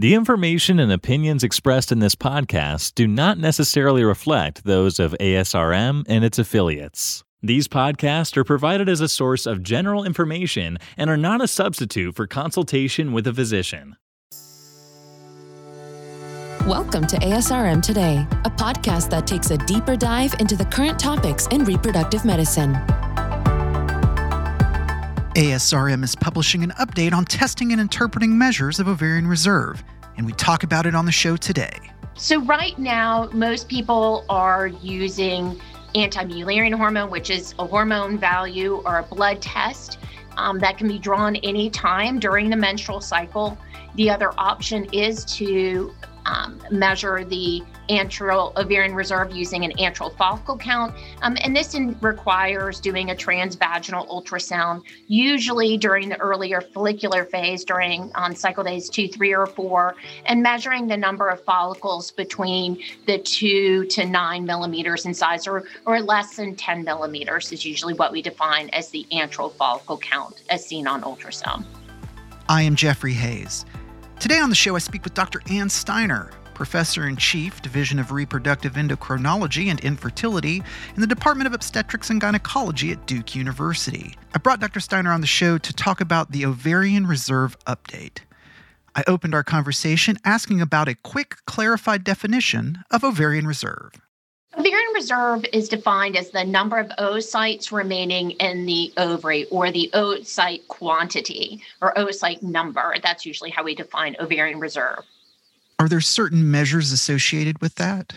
The information and opinions expressed in this podcast do not necessarily reflect those of ASRM and its affiliates. These podcasts are provided as a source of general information and are not a substitute for consultation with a physician. Welcome to ASRM Today, a podcast that takes a deeper dive into the current topics in reproductive medicine. ASRM is publishing an update on testing and interpreting measures of ovarian reserve, and we talk about it on the show today. So, right now, most people are using anti Mullerian hormone, which is a hormone value or a blood test um, that can be drawn anytime during the menstrual cycle. The other option is to um, measure the antral ovarian reserve using an antral follicle count. Um, and this in, requires doing a transvaginal ultrasound, usually during the earlier follicular phase, during on cycle days two, three, or four, and measuring the number of follicles between the two to nine millimeters in size, or, or less than 10 millimeters, is usually what we define as the antral follicle count as seen on ultrasound. I am Jeffrey Hayes. Today on the show, I speak with Dr. Anne Steiner, Professor in Chief, Division of Reproductive Endocrinology and Infertility in the Department of Obstetrics and Gynecology at Duke University. I brought Dr. Steiner on the show to talk about the ovarian reserve update. I opened our conversation asking about a quick, clarified definition of ovarian reserve. Ovarian reserve is defined as the number of oocytes remaining in the ovary or the oocyte quantity or oocyte number. That's usually how we define ovarian reserve. Are there certain measures associated with that?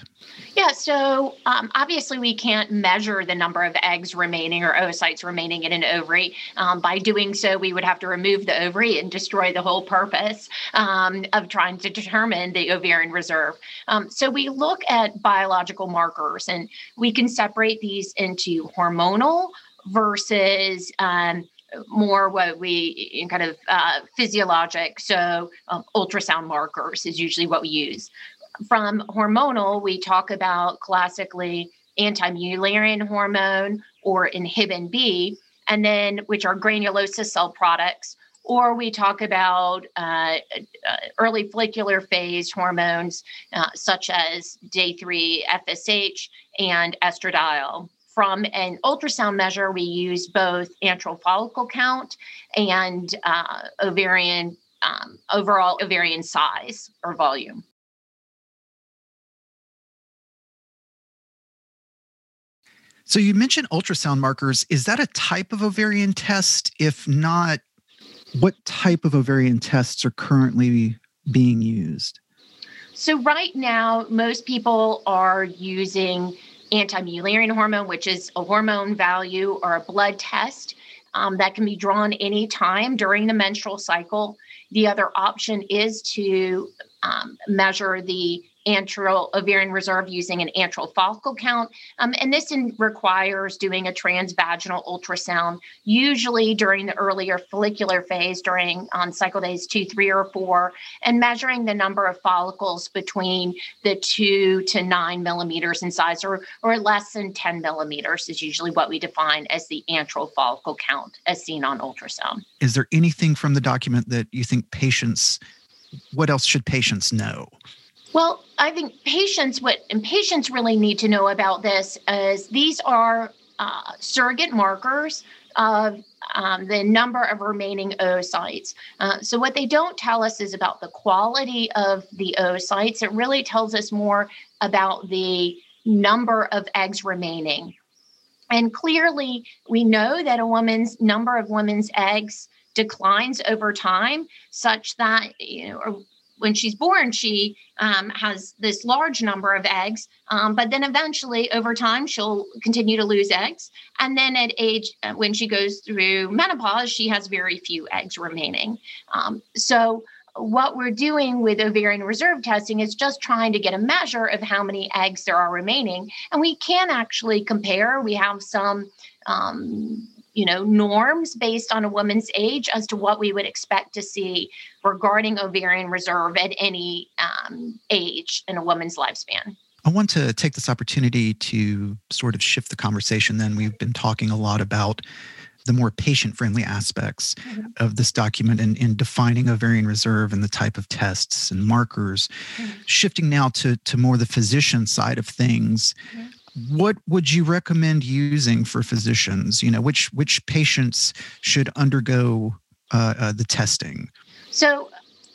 Yeah, so um, obviously we can't measure the number of eggs remaining or oocytes remaining in an ovary. Um, by doing so, we would have to remove the ovary and destroy the whole purpose um, of trying to determine the ovarian reserve. Um, so we look at biological markers and we can separate these into hormonal versus um, more what we in kind of uh, physiologic. So um, ultrasound markers is usually what we use. From hormonal, we talk about classically anti-Mullerian hormone or inhibin B, and then which are granulosa cell products. Or we talk about uh, uh, early follicular phase hormones uh, such as day three FSH and estradiol from an ultrasound measure, we use both antral follicle count and uh, ovarian um, overall ovarian size or volume. So you mentioned ultrasound markers. Is that a type of ovarian test? If not, what type of ovarian tests are currently being used? So right now, most people are using anti-Mullerian hormone, which is a hormone value or a blood test um, that can be drawn anytime during the menstrual cycle. The other option is to um, measure the antral ovarian reserve using an antral follicle count. Um, and this in, requires doing a transvaginal ultrasound, usually during the earlier follicular phase, during on cycle days two, three, or four, and measuring the number of follicles between the two to nine millimeters in size, or, or less than 10 millimeters is usually what we define as the antral follicle count as seen on ultrasound. Is there anything from the document that you think patients, what else should patients know? Well, I think patients, what and patients really need to know about this is these are uh, surrogate markers of um, the number of remaining oocytes. Uh, so, what they don't tell us is about the quality of the oocytes. It really tells us more about the number of eggs remaining. And clearly, we know that a woman's number of women's eggs declines over time, such that you know when she's born, she um, has this large number of eggs, um, but then eventually, over time, she'll continue to lose eggs. And then at age, uh, when she goes through menopause, she has very few eggs remaining. Um, so, what we're doing with ovarian reserve testing is just trying to get a measure of how many eggs there are remaining. And we can actually compare. We have some um, you know norms based on a woman's age as to what we would expect to see regarding ovarian reserve at any um, age in a woman's lifespan i want to take this opportunity to sort of shift the conversation then we've been talking a lot about the more patient friendly aspects mm-hmm. of this document in, in defining ovarian reserve and the type of tests and markers. Mm-hmm. Shifting now to, to more the physician side of things, mm-hmm. What would you recommend using for physicians? You know, which which patients should undergo uh, uh, the testing? So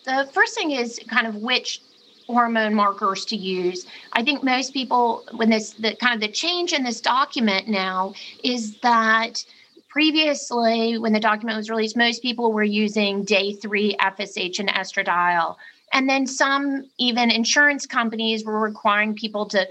the first thing is kind of which hormone markers to use. I think most people, when this the kind of the change in this document now is that previously, when the document was released, most people were using day three FSH and estradiol. And then some, even insurance companies, were requiring people to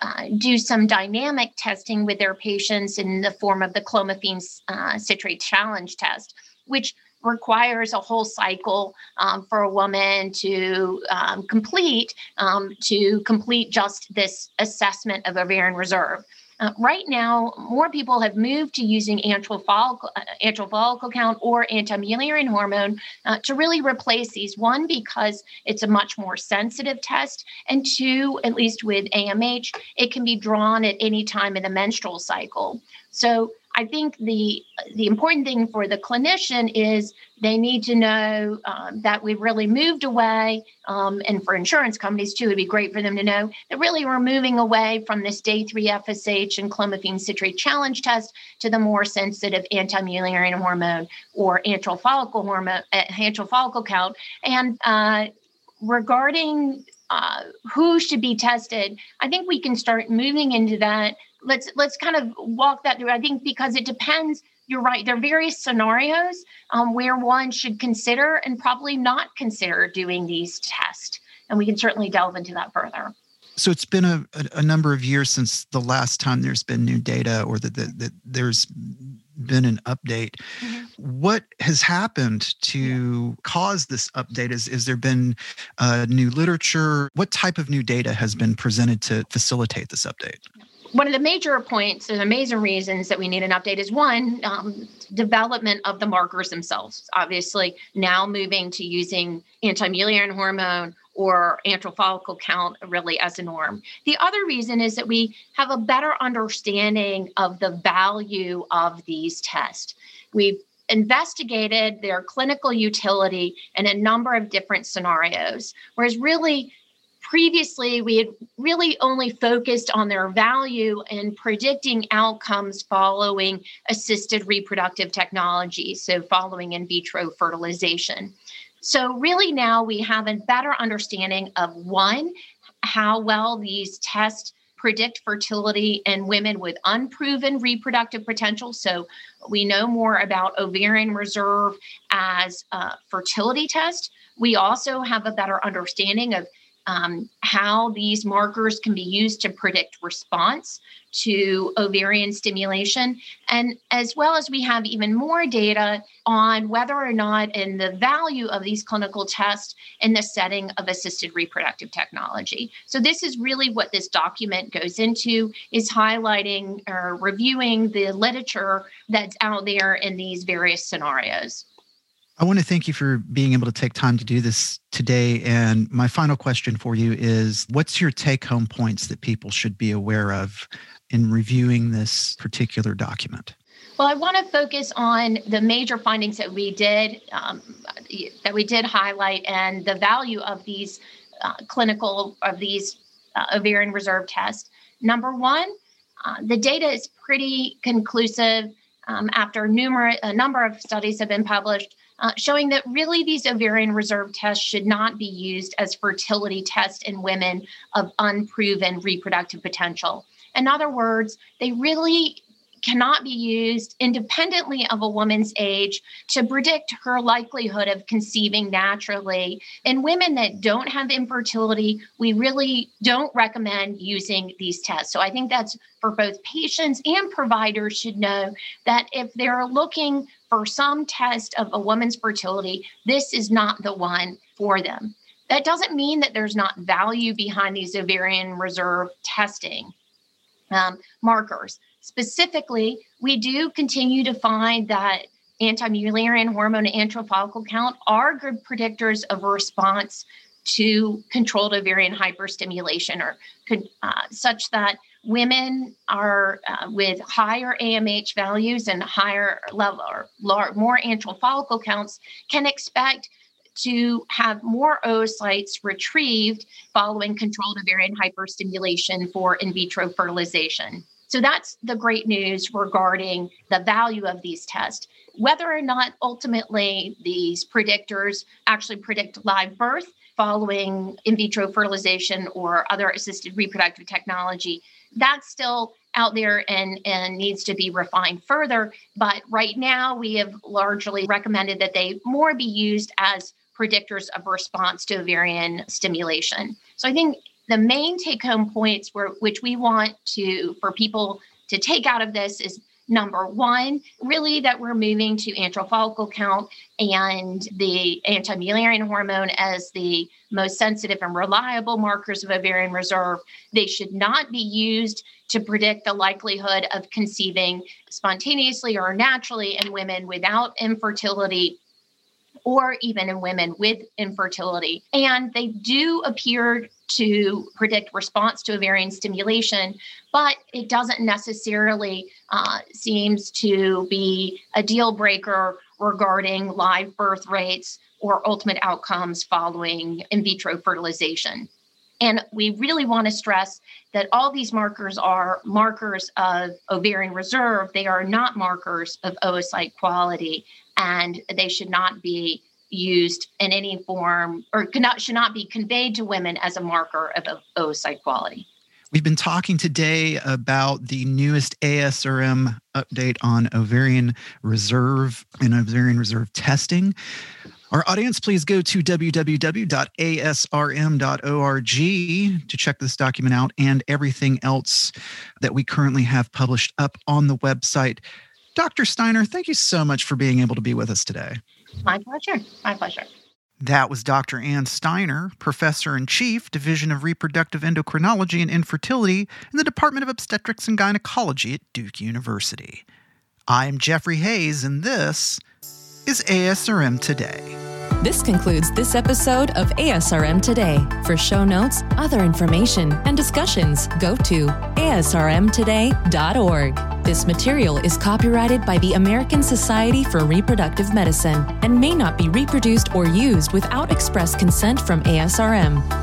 uh, do some dynamic testing with their patients in the form of the clomiphene uh, citrate challenge test, which requires a whole cycle um, for a woman to um, complete um, to complete just this assessment of ovarian reserve. Uh, right now, more people have moved to using antral follicle, antral follicle count or anti-Mullerian hormone uh, to really replace these. One, because it's a much more sensitive test, and two, at least with AMH, it can be drawn at any time in the menstrual cycle. So I think the the important thing for the clinician is they need to know um, that we've really moved away, um, and for insurance companies too, it'd be great for them to know that really we're moving away from this day three FSH and clomiphene citrate challenge test to the more sensitive anti-Mullerian hormone or antral follicle hormone, uh, antral follicle count, and uh, regarding uh, who should be tested, I think we can start moving into that let's let's kind of walk that through. I think because it depends. You're right. There are various scenarios um, where one should consider and probably not consider doing these tests, and we can certainly delve into that further. So it's been a, a, number of years since the last time there's been new data or that, that, that there's been an update. Mm-hmm. What has happened to yeah. cause this update? Is, is there been uh, new literature? What type of new data has been presented to facilitate this update? One of the major points and the major reasons that we need an update is one um, development of the markers themselves. Obviously now moving to using anti-Mullerian hormone or antral follicle count really as a norm. The other reason is that we have a better understanding of the value of these tests. We've investigated their clinical utility in a number of different scenarios whereas really previously we had really only focused on their value in predicting outcomes following assisted reproductive technology, so following in vitro fertilization. So, really, now we have a better understanding of one, how well these tests predict fertility in women with unproven reproductive potential. So, we know more about ovarian reserve as a fertility test. We also have a better understanding of um, how these markers can be used to predict response to ovarian stimulation, and as well as we have even more data on whether or not and the value of these clinical tests in the setting of assisted reproductive technology. So this is really what this document goes into is highlighting or reviewing the literature that's out there in these various scenarios. I want to thank you for being able to take time to do this today. And my final question for you is what's your take home points that people should be aware of in reviewing this particular document? Well, I want to focus on the major findings that we did um, that we did highlight and the value of these uh, clinical of these uh, ovarian reserve tests. Number one, uh, the data is pretty conclusive. Um, after numerous a number of studies have been published uh, showing that really these ovarian reserve tests should not be used as fertility tests in women of unproven reproductive potential. In other words, they really cannot be used independently of a woman's age to predict her likelihood of conceiving naturally. In women that don't have infertility, we really don't recommend using these tests. So I think that's for both patients and providers should know that if they're looking for some test of a woman's fertility, this is not the one for them. That doesn't mean that there's not value behind these ovarian reserve testing um, markers. Specifically, we do continue to find that anti-Mullerian hormone and antral follicle count are good predictors of response to controlled ovarian hyperstimulation or uh, such that women are uh, with higher AMH values and higher level or more antral follicle counts can expect to have more oocytes retrieved following controlled ovarian hyperstimulation for in vitro fertilization. So that's the great news regarding the value of these tests. Whether or not ultimately these predictors actually predict live birth following in vitro fertilization or other assisted reproductive technology, that's still out there and, and needs to be refined further. But right now, we have largely recommended that they more be used as predictors of response to ovarian stimulation. So I think the main take home points were, which we want to for people to take out of this is number one, really that we're moving to antral follicle count and the anti-Mullerian hormone as the most sensitive and reliable markers of ovarian reserve. They should not be used to predict the likelihood of conceiving spontaneously or naturally in women without infertility or even in women with infertility. And they do appear to predict response to ovarian stimulation, but it doesn't necessarily uh, seems to be a deal breaker regarding live birth rates or ultimate outcomes following in vitro fertilization. And we really want to stress that all these markers are markers of ovarian reserve. They are not markers of oocyte quality, and they should not be used in any form or should not be conveyed to women as a marker of oocyte quality. We've been talking today about the newest ASRM update on ovarian reserve and ovarian reserve testing. Our audience, please go to www.asrm.org to check this document out and everything else that we currently have published up on the website. Dr. Steiner, thank you so much for being able to be with us today. My pleasure. My pleasure. That was Dr. Anne Steiner, Professor in Chief, Division of Reproductive Endocrinology and Infertility in the Department of Obstetrics and Gynecology at Duke University. I'm Jeffrey Hayes, and this is ASRM Today. This concludes this episode of ASRM Today. For show notes, other information, and discussions, go to asrmtoday.org. This material is copyrighted by the American Society for Reproductive Medicine and may not be reproduced or used without express consent from ASRM.